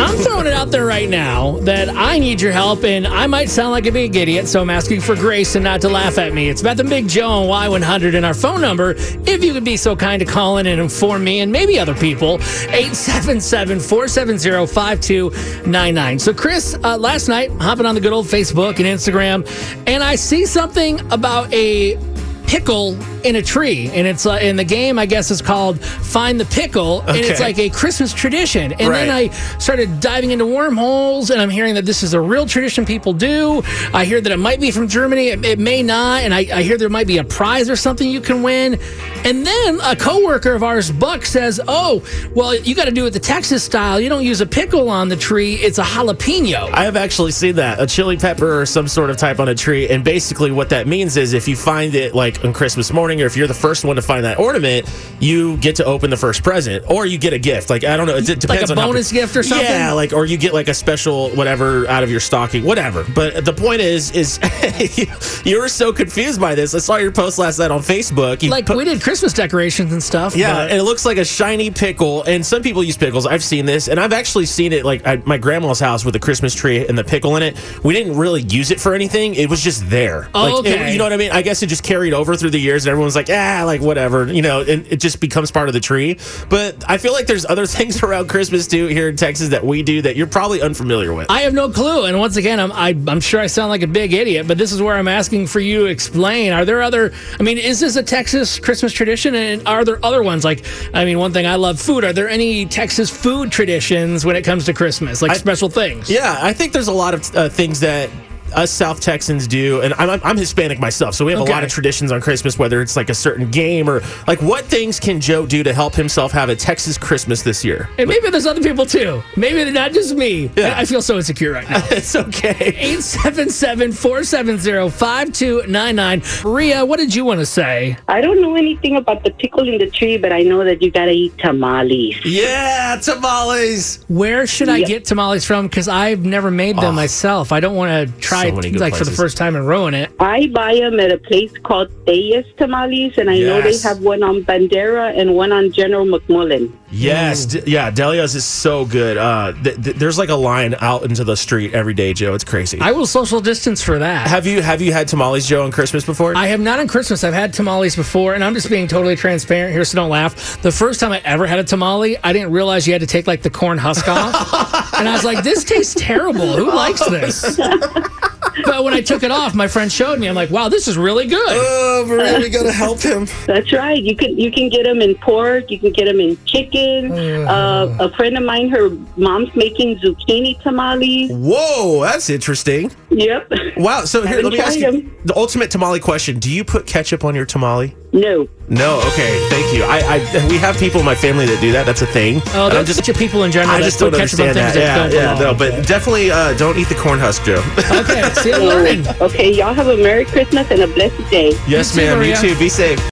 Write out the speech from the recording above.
I'm throwing it out there right now that I need your help, and I might sound like a big idiot, so I'm asking for grace and not to laugh at me. It's Beth and Big Joe on Y100, and our phone number, if you could be so kind to call in and inform me and maybe other people, 877 470 5299. So, Chris, uh, last night, hopping on the good old Facebook and Instagram, and I see something about a pickle in a tree and it's uh, in the game i guess is called find the pickle and it's like a christmas tradition. And then i started diving into wormholes and i'm hearing that this is a real tradition people do. I hear that it might be from germany it, it may not and I, I hear there might be a prize or something you can win. And then a coworker of ours buck says oh well you got to do it the texas style. You don't use a pickle on the tree it's a jalapeno. I have actually seen that a chili pepper or some sort of type on a tree, and basically what that means is if you find it like on Christmas morning, or if you're the first one to find that ornament, you get to open the first present, or you get a gift. Like I don't know, it depends a on how- bonus gift or something? Yeah, like or you get like a special whatever out of your stocking, whatever. But the point is, is you were so confused by this. I saw your post last night on Facebook. You like put- we did christmas decorations and stuff yeah, but- and it looks like a shiny pickle. And some people use pickles. I've seen this, and I've actually seen it like at my grandma's house with a Christmas tree and the pickle in it. We didn't really use it for anything. It was just there. Oh, like, it- okay. you know what I mean? I guess it just carried over through the years, and everyone's like, ah, like whatever, you know, and it just becomes part of the tree. But I feel like there's other things around Christmas too here in Texas that we do that you're probably unfamiliar with. I have no clue. And once again, I'm, I, I'm sure I sound like a big idiot, but this is where I'm asking for you to explain. Are there other, I mean, is this a Texas Christmas tradition? And are there other ones? Like, I mean, one thing I love food. Are there any Texas food traditions when it comes to Christmas, like special things? Yeah, I think there's a lot of uh, things that us South Texans do, and I'm, I'm Hispanic myself, so we have a lot of traditions on Christmas, whether it's like a certain game or like what things can Joe do to help himself have a Texas Christmas this year? And maybe there's other people too. Maybe they're not just me. Yeah. I I feel so insecure right now. It's okay. 877 470 5299. Maria, what did you want to say? I don't know anything about the pickle in the tree, but I know that you gotta eat tamales. Yeah, tamales. Where should I get tamales from? Because I've never made them ah. myself. I don't want to try So it many good like for the first time and ruin it. I buy them at a place called Delia's Tamales, and I know they have one on Bandera and one on General McMullen. Yes, d- yeah, Delia's is so good. Uh, th- th- there's like a line out into the street every day, Joe. It's crazy. I will social distance for that. have you have you had tamales, Joe, on Christmas before? I have not on Christmas. I've had tamales before, and I'm just being totally transparent here, so don't laugh. The first time I ever had a tamale, I didn't realize you had to take like the corn husk off, and I was like, "This tastes terrible. Who likes this?" but when I took it off, my friend showed me. I'm like, "Wow, this is really good." oh, Maria, we gotta help him. That's right. You can you can get them in pork. You can get them in chicken. Uh, a friend of mine, her mom's making zucchini tamales. Whoa, that's interesting. Yep. Wow. So here, Haven't let me ask tried you 'em. the ultimate tamale question: Do you put ketchup on your tamale? No. No. Okay. Thank you. I, I we have people in my family that do that. That's a thing. Oh, And I'm there's just people in general I that just don't ketchup understand that. that Yeah, don't yeah, no, but definitely uh, don't eat the corn husk, Joe. Okay, see, I'm learning. Okay. Y'all have a Merry Christmas and a blessed day. yes, You too, ma'am. You too. Be safe.